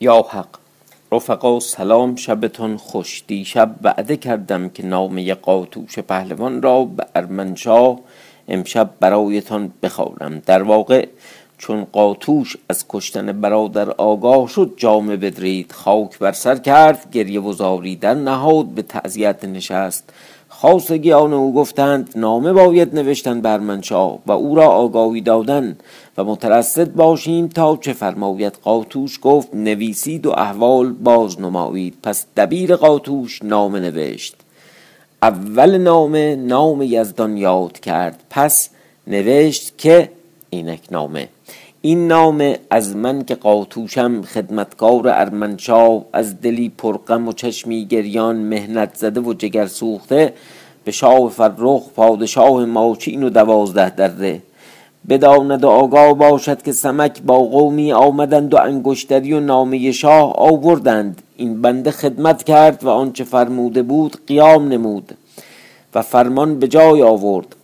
يا أحق رفقا سلام شبتان خوش دیشب وعده کردم که نامه قاتوش پهلوان را به ارمنشاه امشب برایتان بخوانم. در واقع چون قاتوش از کشتن برادر آگاه شد جامه بدرید. خاک بر سر کرد گریه و در نهاد. به تعذیت نشست. خاصگیان او گفتند نامه باید نوشتن بر منشاه و او را آگاهی دادن و مترصد باشیم تا چه فرماید. قاتوش گفت نویسید و احوال باز نمایید. پس دبیر قاتوش نامه نوشت. اول نامه نام یزدان یاد کرد. پس نوشت که اینک نامه. این نامه از من که قاتوشم خدمتکار ارمنشاه از دلی پرغم و چشمی گریان مهنت زده و جگر سوخته به شاه فرخ پادشاه ماچین و دوازده دره. بداند و آگاه باشد که سمک با قومی آمدند و انگشتری و نامه شاه آوردند. این بنده خدمت کرد و آنچه فرموده بود قیام نمود و فرمان به جای آورد.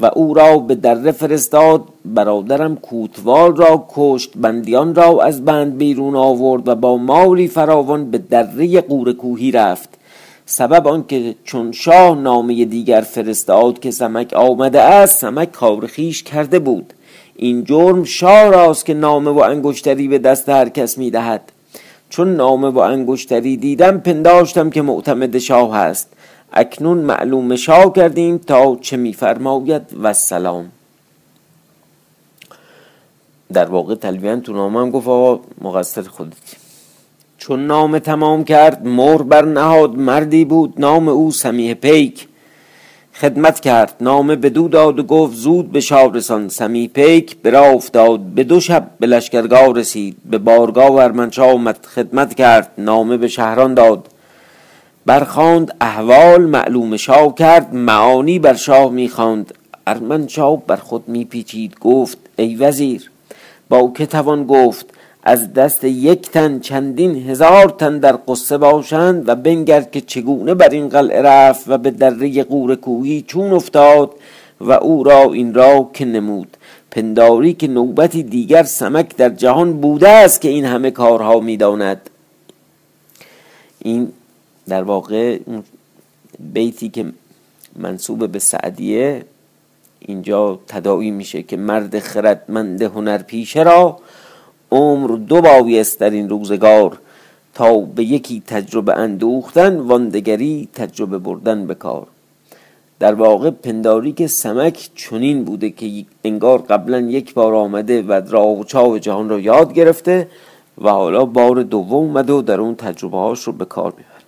و او را به دره فرستاد. برادرم کوتوال را کشت بندیان را از بند بیرون آورد و با مالی فراوان به دره قور کوهی رفت. سبب آنکه چون شاه نامه دیگر فرستاد که سمک آمده است سمک کار خیش کرده بود. این جرم شاه راست که نامه و انگشتری به دست هر کس می‌دهد. چون نامه و انگشتری دیدم پنداشتم که معتمد شاه است. اکنون معلوم شاه کردیم تا چه میفرماید. و سلام در واقع تلویان تو نامه گفت آقا مقصر خودتی چون نام تمام کرد مر بر نهاد مردی بود نام او سمیه پیک. خدمت کرد نامه بدو داد و گفت زود به شاه رسان سمی پیک. برا افتاد به دو شب به لشکرگاه رسید به بارگاه ارمنشاه آمد خدمت کرد نامه به شهران داد. برخاند احوال معلوم شاه کرد معانی بر شاه می‌خواند. ارمنشاه بر خود میپیچید گفت ای وزیر با که توان گفت از دست یک تن چندین هزار تن در قصه باشند و بنگر که چگونه بر این قلعه رفت و به دره قور کوهی چون افتاد و او را این را که نمود. پنداری که نوبتی دیگر سمک در جهان بوده است که این همه کارها می‌داند. این در واقع بیتی که منصوب به سعدیه اینجا تداعی میشه که مرد خردمند هنر پیشه را عمر دو بایست در این روزگار تا به یکی تجربه اندوختن واندگری تجربه بردن به کار. در واقع پنداری که سمک چنین بوده که انگار قبلا یک بار آمده و راه و چاو جهان را یاد گرفته و حالا بار دوم اومده و در اون تجربه هاش رو به کار می‌بره.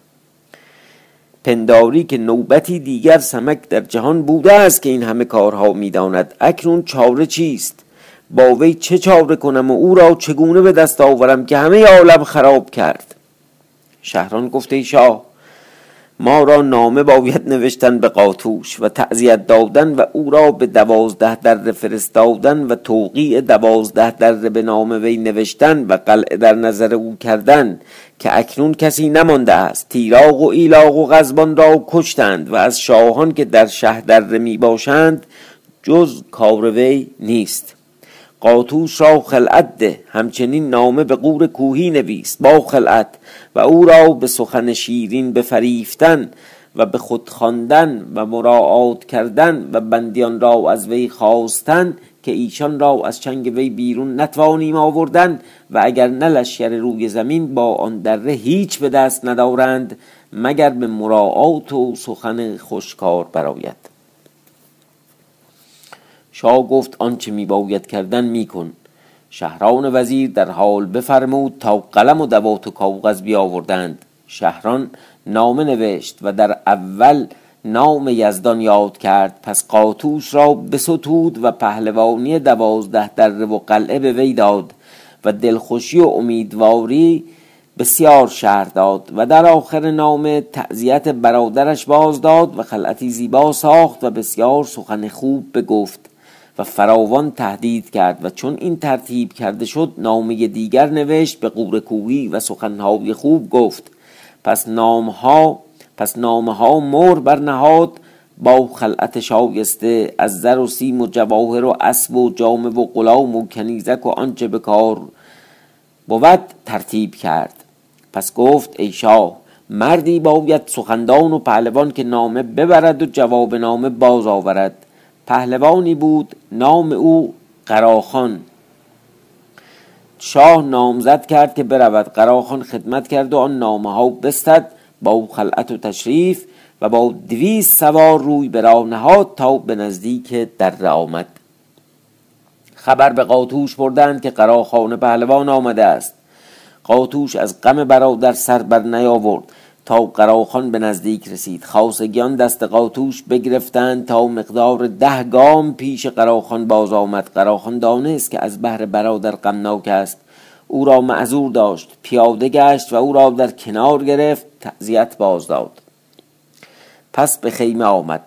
پنداری که نوبتی دیگر سمک در جهان بوده است که این همه کارها می‌داند. اکنون چاره چیست؟ با وی چه چاره کنم و او را چگونه به دست آورم که همه عالم خراب کرد؟ شهران گفته شاه ما را نامه باید نوشتن به قاتوش و تعذیت دادن و او را به دوازده در فرستادن و توقیع دوازده در به نام وی نوشتن و قلعه در نظر او کردن که اکنون کسی نمانده است. تیراغ و ایلاغ و غزبان را کشتند و از شاهان که در شهر در می باشند جز کار وی نیست. قاتوش را خلعت ده همچنین نامه به قور کوهی نویس با خلعت و او را به سخن شیرین بفریفتن و به خود خواندن و مراعات کردن و بندیان را از وی خواستن که ایشان را از چنگ وی بیرون نتوانیم آوردن و اگر نه لشکر روی زمین با آن دره هیچ به دست ندارند مگر به مراعات و سخن خوشکار براید شاه گفت آنچه می باید کردن می کن شهران وزیر در حال بفرمود تا قلم و دوات و کاغذ بیاوردند. شهران نامه نوشت و در اول نام یزدان یاد کرد. پس قاتوش را بستود و پهلوانی دوازده دره و قلعه به وی داد و دلخوشی و امیدواری بسیار شهر داد و در آخر نامه تعذیت برادرش باز داد و خلعتی زیبا ساخت و بسیار سخن خوب بگفت. و فراوان تهدید کرد و چون این ترتیب کرده شد نامه دیگر نوشت به قور کوهی و سخنهای خوب گفت. پس نامها پس نامه ها مر برنهاد با خلعت شایسته از زر و سیم و جواهر و اسب و جامه و غلام و کنیزک و آنچه به کار بود ترتیب کرد. پس گفت ای شاه مردی باید سخندان و پهلوان که نامه ببرد و جواب نامه باز آورد. پهلوانی بود نام او قراخان. شاه نامزد کرد که برود قراخان خدمت کرد و آن نامه ها بستد با او خلعت و تشریف و با دویست سوار روی به راه نهاد تا به نزدیک در آمد. خبر به قاتوش بردند که قراخان پهلوان آمده است. قاتوش از غم برادر سر بر نیاورد. تا قراخان به نزدیک رسید. خاصگیان دست قاتوش بگرفتند تا مقدار ده گام پیش قراخان باز آمد. قراخان دانست که از بهر برادر غمناک است. او را معذور داشت. پیاده گشت و او را در کنار گرفت. تعذیت باز داد. پس به خیمه آمد.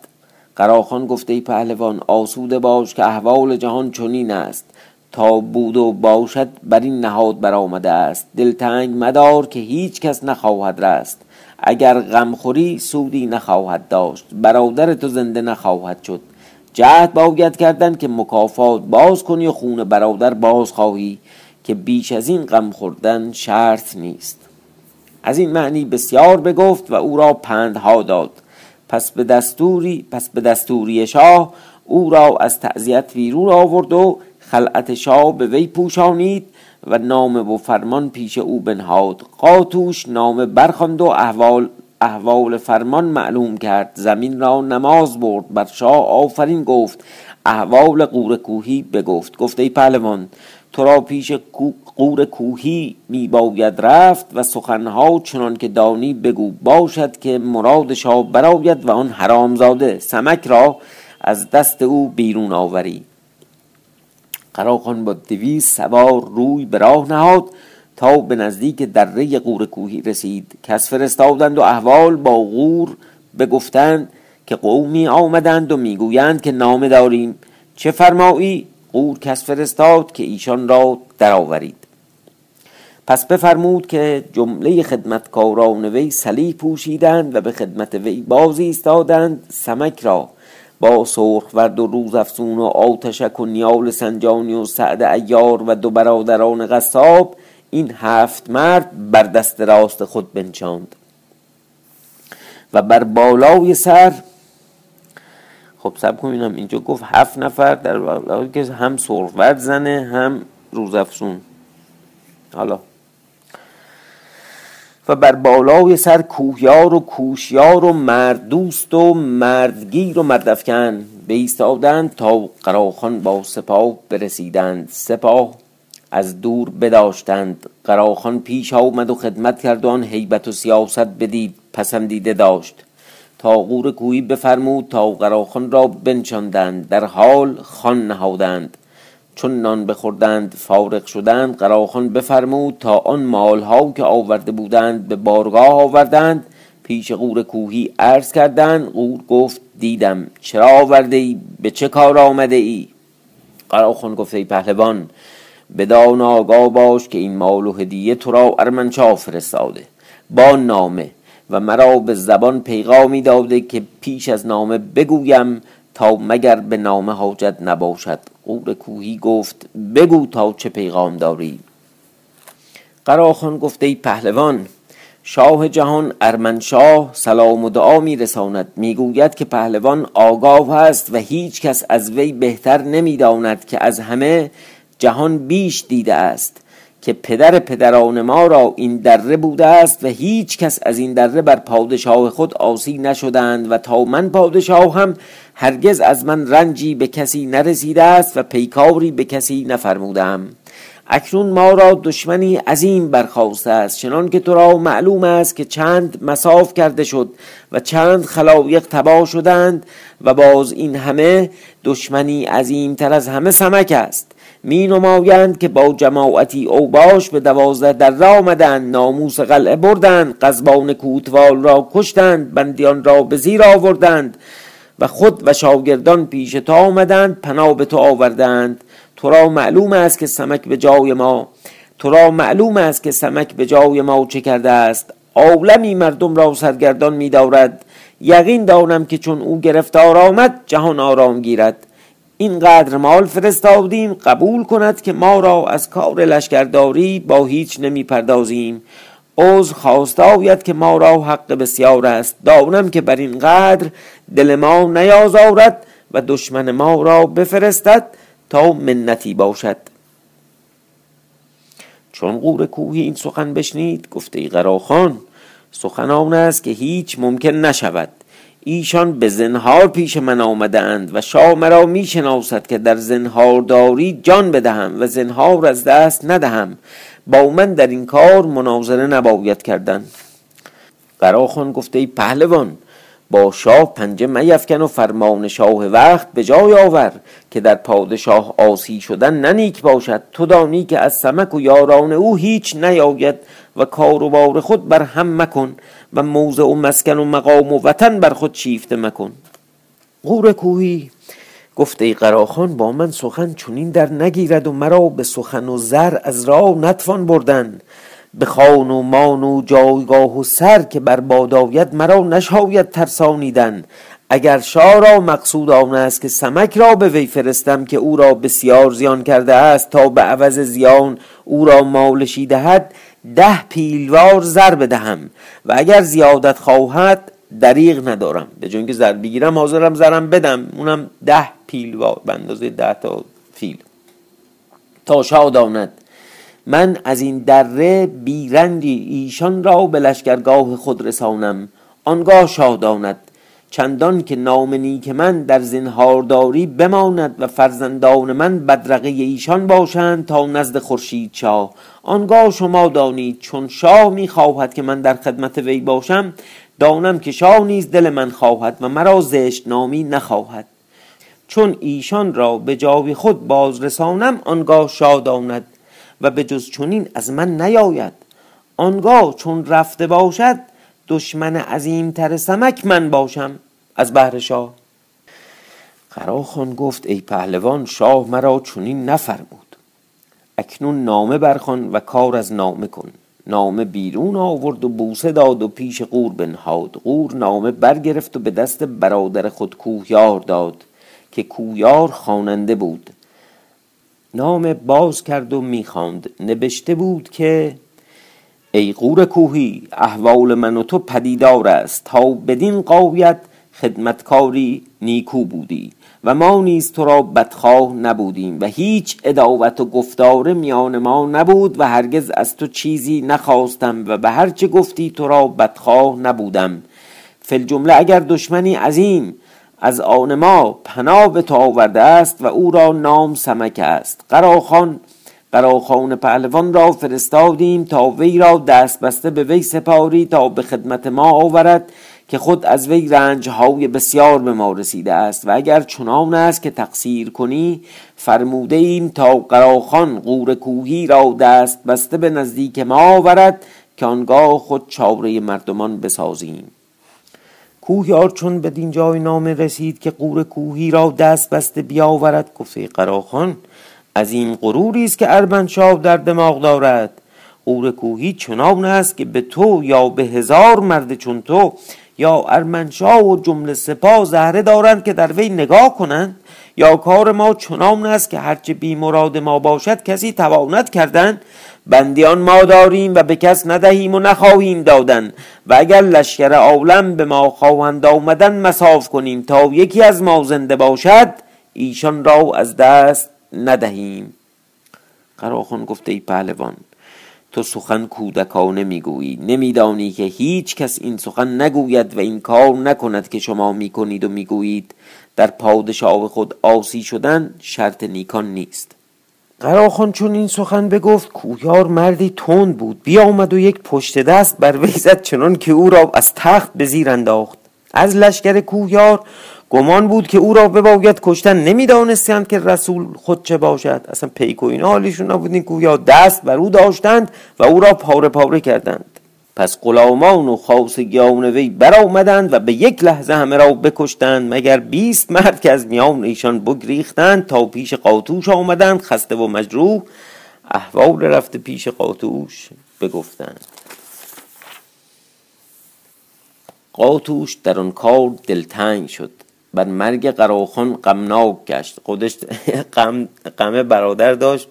قراخان گفته ای پهلوان آسوده باش که احوال جهان چنین است. تا بود و باشد بر این نهاد برآمده است. دلتنگ مدار که هیچ کس نخواهد رست. اگر غم خوری سودی نخواهد داشت برادر تو زنده نخواهد شد. جهد باید کردن که مکافات باز کنی و خون برادر باز خواهی که بیش از این غم خوردن شرط نیست. از این معنی بسیار بگفت و او را پندها داد. پس به دستوری پس به دستوری شاه او را از تعذیت بیرون آورد و خلعت شاه به وی پوشانید و نامه و فرمان پیش او بنهاد. قاتوش نامه برخواند و احوال احوال فرمان معلوم کرد. زمین را نماز برد. بر شاه آفرین گفت. احوال قور کوهی بگفت. گفته ای پهلوان تو را پیش قور کوهی می باید رفت و سخنها چنان که دانی بگو. باشد که مراد شاه براید و آن حرامزاده سمک را از دست او بیرون آوری. قراخان با دویست سوار روی به راه نهاد تا به نزدیک دره قور کوهی رسید. کس فرستادند و احوال با غور بگفتند که قومی آمدند و می‌گویند که نامه داریم. چه فرمایی؟ قور کس فرستاد که ایشان را درآورید. پس بفرمود که جمله خدمتکاران وی سلیح پوشیدند و به خدمت وی بازی ایستادند سمک را. با سرخ ورد و روز افسون و آتشک و نیال سنجانی و سعد ایار و دو برادران قصاب این هفت مرد بر دست راست خود بنشاند. و بر بالای سر خب سب کنیم اینجا گفت هفت نفر در که هم سرخ ورد زنه هم روز افسون حالا و بر بالای سر کوهیار و کوشیار و مردوست و مردگیر و مردفکن ایستادند تا قراخان با سپاه برسیدند. سپاه از دور بداشتند. قراخان پیش آمد و خدمت کرد و آن حیبت و سیاست بدید پسندیده داشت. تا قور کوهی بفرمود تا قراخان را بنشاندند. در حال خان نهادند. چون نان بخوردند فارغ شدند قراخان بفرمود تا آن مالها که آورده بودند به بارگاه آوردند. پیش قور کوهی عرض کردند قور گفت دیدم چرا آورده ای به چه کار آمده ای قراخان گفت ای پهلوان بدان آگاه باش که این مال و هدیه تو را ارمنشاه فرستاده. با نامه و مرا به زبان پیغامی داده که پیش از نامه بگویم تا مگر به نامه حاجت نباشد. قور کوهی گفت بگو تا چه پیغام داری. قراخان گفته ای پهلوان شاه جهان ارمنشاه سلام و دعا می رساند می گوید که پهلوان آگاه است و هیچ کس از وی بهتر نمی داند که از همه جهان بیش دیده است. که پدر پدران ما را این دره بوده است و هیچ کس از این دره بر پادشاه خود آسی نشدند و تا من پادشاه هم هرگز از من رنجی به کسی نرسیده است و پیکاری به کسی نفرمودم. اکنون ما را دشمنی عظیم برخواسته است چنان که تو را معلوم است که چند مساف کرده شد و چند خلایق تباه شدند و باز این همه دشمنی عظیم تر از همه سمک است. می نمایند که با جماعتی اوباش به دوازده در آمدند ناموس قلعه بردند قزبان کوتوال را کشتند بندیان را به زیر آوردند و خود و شاگردان پیش تو آمدند پناه به تو آوردند. تو را معلوم است که سمک به جای ما تو را معلوم است که سمک به جای ما چه کرده است. عالمی مردم را سرگردان می دارد یقین دانم که چون او گرفتار آمد جهان آرام گیرد. اینقدر مال فرستادیم قبول کند که ما را از کار لشکرداری با هیچ نمی پردازیم عوض خواسته آید که ما را حق بسیار است. دانم که بر این قدر دل ما نیازارد و دشمن ما را بفرستد تا منتی باشد. چون قور کوهی این سخن بشنید گفته ای قراخان سخن آن است که هیچ ممکن نشود. ایشان به زنهار پیش من آمده اند و شاه مرا می شناسد که در زنهارداری جان بدهم و زنهار از دست ندهم. با من در این کار مناظره نباید کردن. قراخان گفته ای پهلوان با شاه پنجه میفکن و فرمان شاه وقت به جای آور که در پادشاه آسی شدن ننیک باشد. تو دانی که از سمک و یاران او هیچ نیاید و کار و بار خود بر هم مکن و موضع و مسکن و مقام و وطن بر خود شیفته مکن. غور کوهی گفته ای قراخان با من سخن چونین در نگیرد و مرا به سخن و زر از راه نتوان بردن. به خان و مان و جایگاه و سر که بر باد مرا نشاید ترسانیدن. اگر شاه را مقصود آن است که سمک را به وی فرستم که او را بسیار زیان کرده است تا به عوض زیان او را مالشی دهد ده پیلوار زر بدهم و اگر زیادت خواهد دریغ ندارم. به جون زر بگیرم حاضرم زرم بدم. اونم ده پیلوار به اندازه ده تا فیل. تا شاداند من از این دره بیرنگی ایشان را به لشکرگاه خود رسانم. آنگاه شاداند چندان که نام نیک من در زنهارداری بماند و فرزندان من بدرقه ایشان باشند تا نزد خورشید شاه. آنگاه شما دانید چون شاه می‌خواهد که من در خدمت وی باشم دانم که شاه نیز دل من خواهد و مرا زشت نامی نخواهد. چون ایشان را به جای خود بازرسانم آنگاه شاداند و به جز چنین از من نیاید. آنگاه چون رفته باشد دشمن عظیمتر سمک من باشم. از بهر شاه. قراخان گفت ای پهلوان شاه مرا چنین نفرمود. اکنون نامه برخوان و کار از نامه کن. نامه بیرون آورد و بوسه داد و پیش قور بنهاد. قور نامه برگرفت و به دست برادر خود کوهیار داد که کویار خواننده بود. نام باز کرد و می‌خواند. نبشته بود که ای قور کوهی احوال من و تو پدیدار است. تا بدین قایت خدمتکاری نیکو بودی و ما نیز تو را بدخواه نبودیم و هیچ اداوت و گفتار میان ما نبود و هرگز از تو چیزی نخواستم و به هر چه گفتی تو را بدخواه نبودم. فل جمله اگر دشمنی عظیم از آن ما پناه به تو آورده است و او را نام سمک است. قراخان قراخان پهلوان را فرستادیم تا وی را دست بسته به وی سپاری تا به خدمت ما آورد. که خود از وی رنج های بسیار به ما رسیده است و اگر چنان است که تقصیر کنی فرموده ایم تا قراخان قور کوهی را دست بسته به نزدیک ما آورد که آنگاه خود چاره مردمان بسازیم. کوهیار چون به جای نامه رسید که قور کوهی را دست بسته بیاورد گفته قراخان از این غروری است که ارمنشاه در دماغ دارد. قور کوهی چنان است که به تو یا به هزار مرد چون تو یا ارمنشاه و جمله سپاه زهره دارند که در وی نگاه کنند یا کار ما چنان است که هرچه بی مراد ما باشد کسی تواند کردن؟ بندیان ما داریم و به کس ندهیم و نخواهیم دادن و اگر لشکر عالم به ما خواهند آمدن مساف کنیم تا یکی از ما زنده باشد ایشان را از دست ندهیم. قراخان گفته ای پهلوان تو سخن کودکانه می‌گویی. نمیدانی که هیچ کس این سخن نگوید و این کار نکند که شما می‌کنید و می‌گویید. در پادشاه خود آسی شدن شرط نیکان نیست. قراخان چون این سخن بگفت کویار مردی تند بود. بیامد و یک پشت دست بر وی زد چنان که او را از تخت به زیر انداخت. از لشکر کویار گمان بود که او را بباید کشتن نمی‌دانستند که رسول خود چه باشد. اصلا پیک و اینا حالیشون نبودین گویا دست بر او داشتند و او را پاره پاره کردند. پس غلامان و خاصگیان وی برآمدند و به یک لحظه همه را بکشتند مگر بیست مرد که از میان ایشان بگریختند تا پیش قاطوش آمدند خسته و مجروح؟ احوال رفته پیش قاطوش بگفتند. قاطوش در آن کار دلتنگ شد. بر مرگ قراخان غمناک گشت. خودش غم برادر داشت.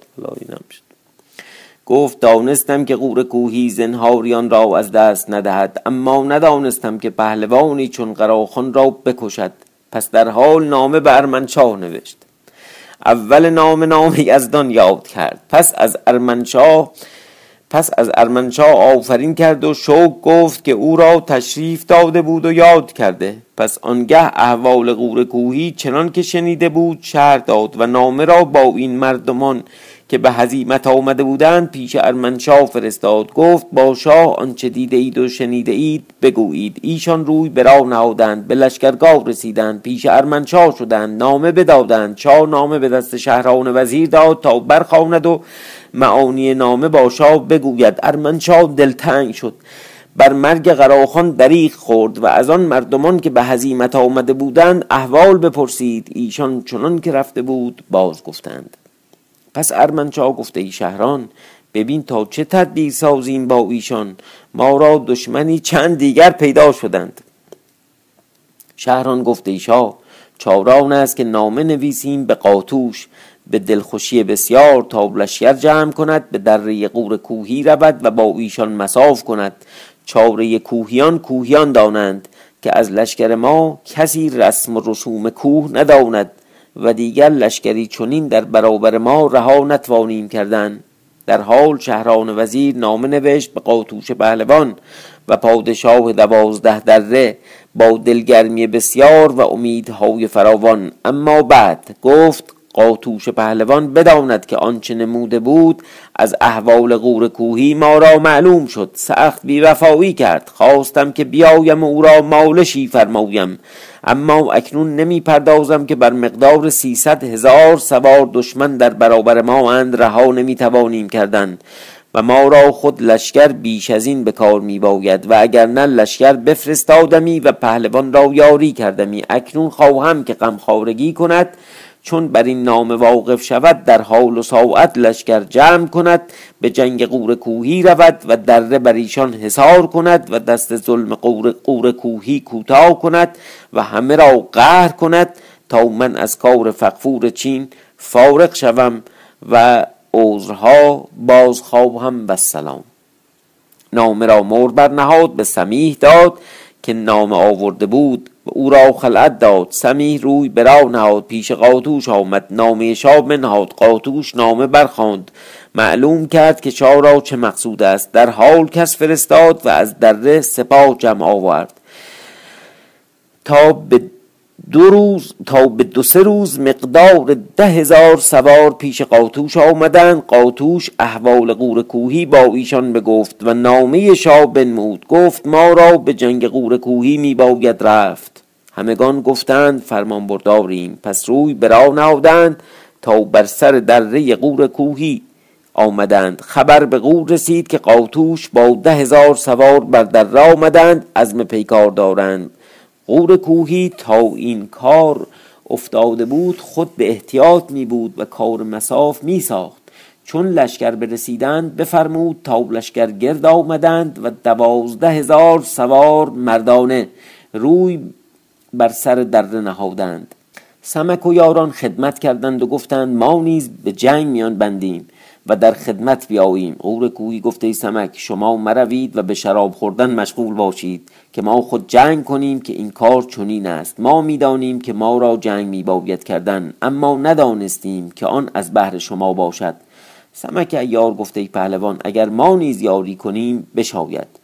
گفت دانستم که قور کوهی زنهاریان را از دست ندهد اما ندانستم که پهلوانی چون قراخان را بکشد. پس در حال نامه به ارمنشاه نوشت. اول نام نام یزدان یاد کرد. پس از ارمنشاه پس از ارمنشاه آفرین کرد و شوق گفت که او را تشریف داده بود و یاد کرده. پس آنگه احوال غور کوهی چنان که شنیده بود شهر داد و نامه را با این مردمان که به هزیمت آمده بودند پیش ارمنشاه فرستاد. گفت با شاه آنچه دیده اید و شنیده اید بگویید. ایشان روی به راه نهادند به لشکرگاه رسیدند پیش ارمنشاه شدند نامه بدادند. شاه نامه به دست شهران وزیر داد تا برخواند و معانی نامه با شاه بگوید. ارمنشاه دلتنگ شد. بر مرگ قراخان دریغ خورد و از آن مردمان که به هزیمت آمده بودند احوال بپرسید ایشان چنان که رفته بود باز گفتند. پس ارمنچا گفته ای شهران ببین تا چه تدبیر سازیم با ایشان ما را دشمنی چند دیگر پیدا شدند. شهران گفته ای شاه چاران است که نامه نویسیم به قاتوش به دلخوشی بسیار تا لشکر جمع کند به دره قور کوهی رود و با ایشان مساف کند. چاره کوهیان کوهیان دانند که از لشکر ما کسی رسم و رسوم کوه نداند و دیگر لشکری چنین در برابر ما رها نتوانیم کردن. در حال شهران وزیر نامه نوشت به قاطوش پهلوان و پادشاه دوازده دره با دلگرمی بسیار و امیدهای فراوان. اما بعد گفت قاطوش پهلوان بداند که آنچه نموده بود از احوال غور کوهی ما را معلوم شد. سخت بیوفایی کرد. خواستم که بیایم او را مالشی فرمایم. اما اکنون نمی پردازم که بر مقدار سیصد هزار سوار دشمن در برابر ما اند. رها نمی توانیم کردن. و ما را خود لشکر بیش از این به کار می باید و اگر نه لشکر بفرستادمی و پهلوان را یاری کردمی. اکنون خواهم که غمخوارگی کند. چون بر این نام واقف شود در حال و ساعت لشکر جمع کند به جنگ قور کوهی رود و دره بر ایشان حصار کند و دست ظلم قور, کوهی کوتاه کند و همه را قهر کند تا من از کار فقفور چین فارغ شوم و عذرها باز خواهم و سلام. نامه را مور برنهاد به سمیه داد که نام آورده بود و او را خلعت داد. سمیه روی برا نهاد. پیش قاطوش آمد. نامه شاه بنهاد. قاطوش نامه برخواند. معلوم کرد که شاه را چه مقصود است. در حال کس فرستاد و از دره سپاه جمع آورد. تا به دو روز تا به دو سه روز مقدار ده هزار سوار پیش قاطوش آمدند. قاطوش احوال قور کوهی با ایشان بگفت و نامه شاه بنمود گفت ما را به جنگ قور کوهی می باید رفت. همگان گفتند فرمان برداریم. پس روی برا نهادند تا بر سر دره قور کوهی آمدند. خبر به قور رسید که قاطوش با ده هزار سوار بر دره آمدند. عزم پیکار دارند. غور کوهی تا این کار افتاده بود خود به احتیاط می بود و کار مساف می ساخت. چون لشکر برسیدند بفرمود تا لشکر گرد آمدند و دوازده هزار سوار مردانه روی بر سر دره نهادند. سمک و یاران خدمت کردند و گفتند ما نیز به جنگ میان بندیم. و در خدمت بیاییم. غور کوهی گفته سمک شما مروید و به شراب خوردن مشغول باشید که ما خود جنگ کنیم که این کار چنین است. ما می‌دانیم که ما را جنگ میباید کردن اما ندانستیم که آن از بهر شما باشد. سمک ایار گفته پهلوان اگر ما نیز یاری کنیم بشاید.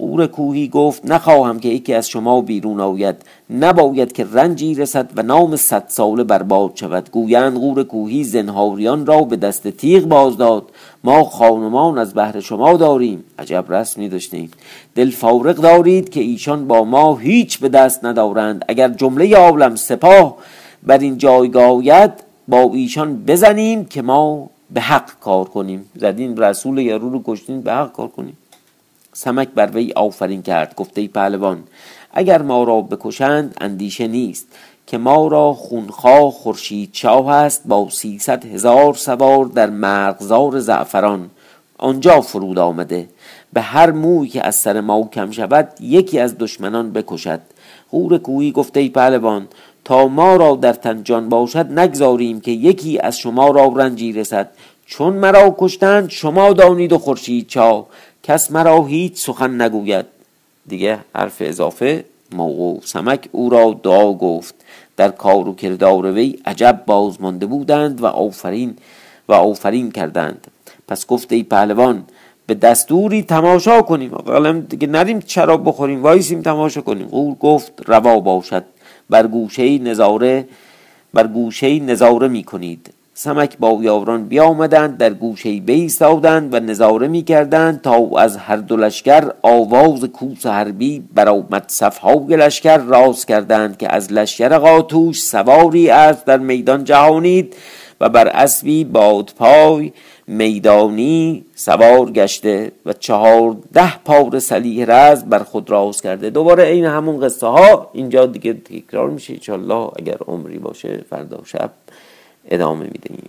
قور کوهی گفت نخواهم که یکی از شما بیرون آید. نباید که رنجی رسد و نام صد ساله برباد شود. گویند قور کوهی زنهاریان را به دست تیغ باز داد. ما خانمان از بهر شما داریم. عجب رسمی داشتیم. دل فارق دارید که ایشان با ما هیچ به دست ندارند. اگر جمله عالم سپاه بر این جایگاه با ایشان بزنیم که ما به حق کار کنیم. زدین رسول یارو رو کشتین به حق کار کنیم. سمک بر وی آفرین کرد گفته پهلوان اگر ما را بکشند اندیشه نیست که ما را خونخواه خورشید چاه است با سیصد هزار سوار در مرغزار زعفران. آنجا فرود آمده. به هر موی که از سر ما کم شود یکی از دشمنان بکشد. غور کویی گفته پهلوان تا ما را در تنجان باشد نگذاریم که یکی از شما را رنجی رسد. چون مرا کشتند شما دانید و خورشید چا کس مرا هیچ سخن نگوید. دیگه حرف اضافه موقع سمک او را دعا گفت. در کار و کردار وی عجب باز مانده بودند و آفرین و آفرین کردند. پس گفته ای پهلوان به دستوری تماشا کنیم. قلم دیگه نریم چرا بخوریم وایسیم تماشا کنیم. او گفت روا باشد. بر گوشه نظاره بر گوشه نظاره می کنید سمک با یاران بیامدند در گوشه بیستادند و نظاره می کردند تا از هر دو لشکر آواز کوس حربی برآمد صفهای لشکر راز کردند که از لشکر قاتوش سواری است در میدان جهانید و بر اسبی بادپای میدانی سوار گشته و چهارده پار سلیح رز بر خود راز کرده. دوباره این همون قصه ها اینجا دیگه تکرار میشه. انشالله اگر عمری باشه فردا شب ادامه می‌دهیم.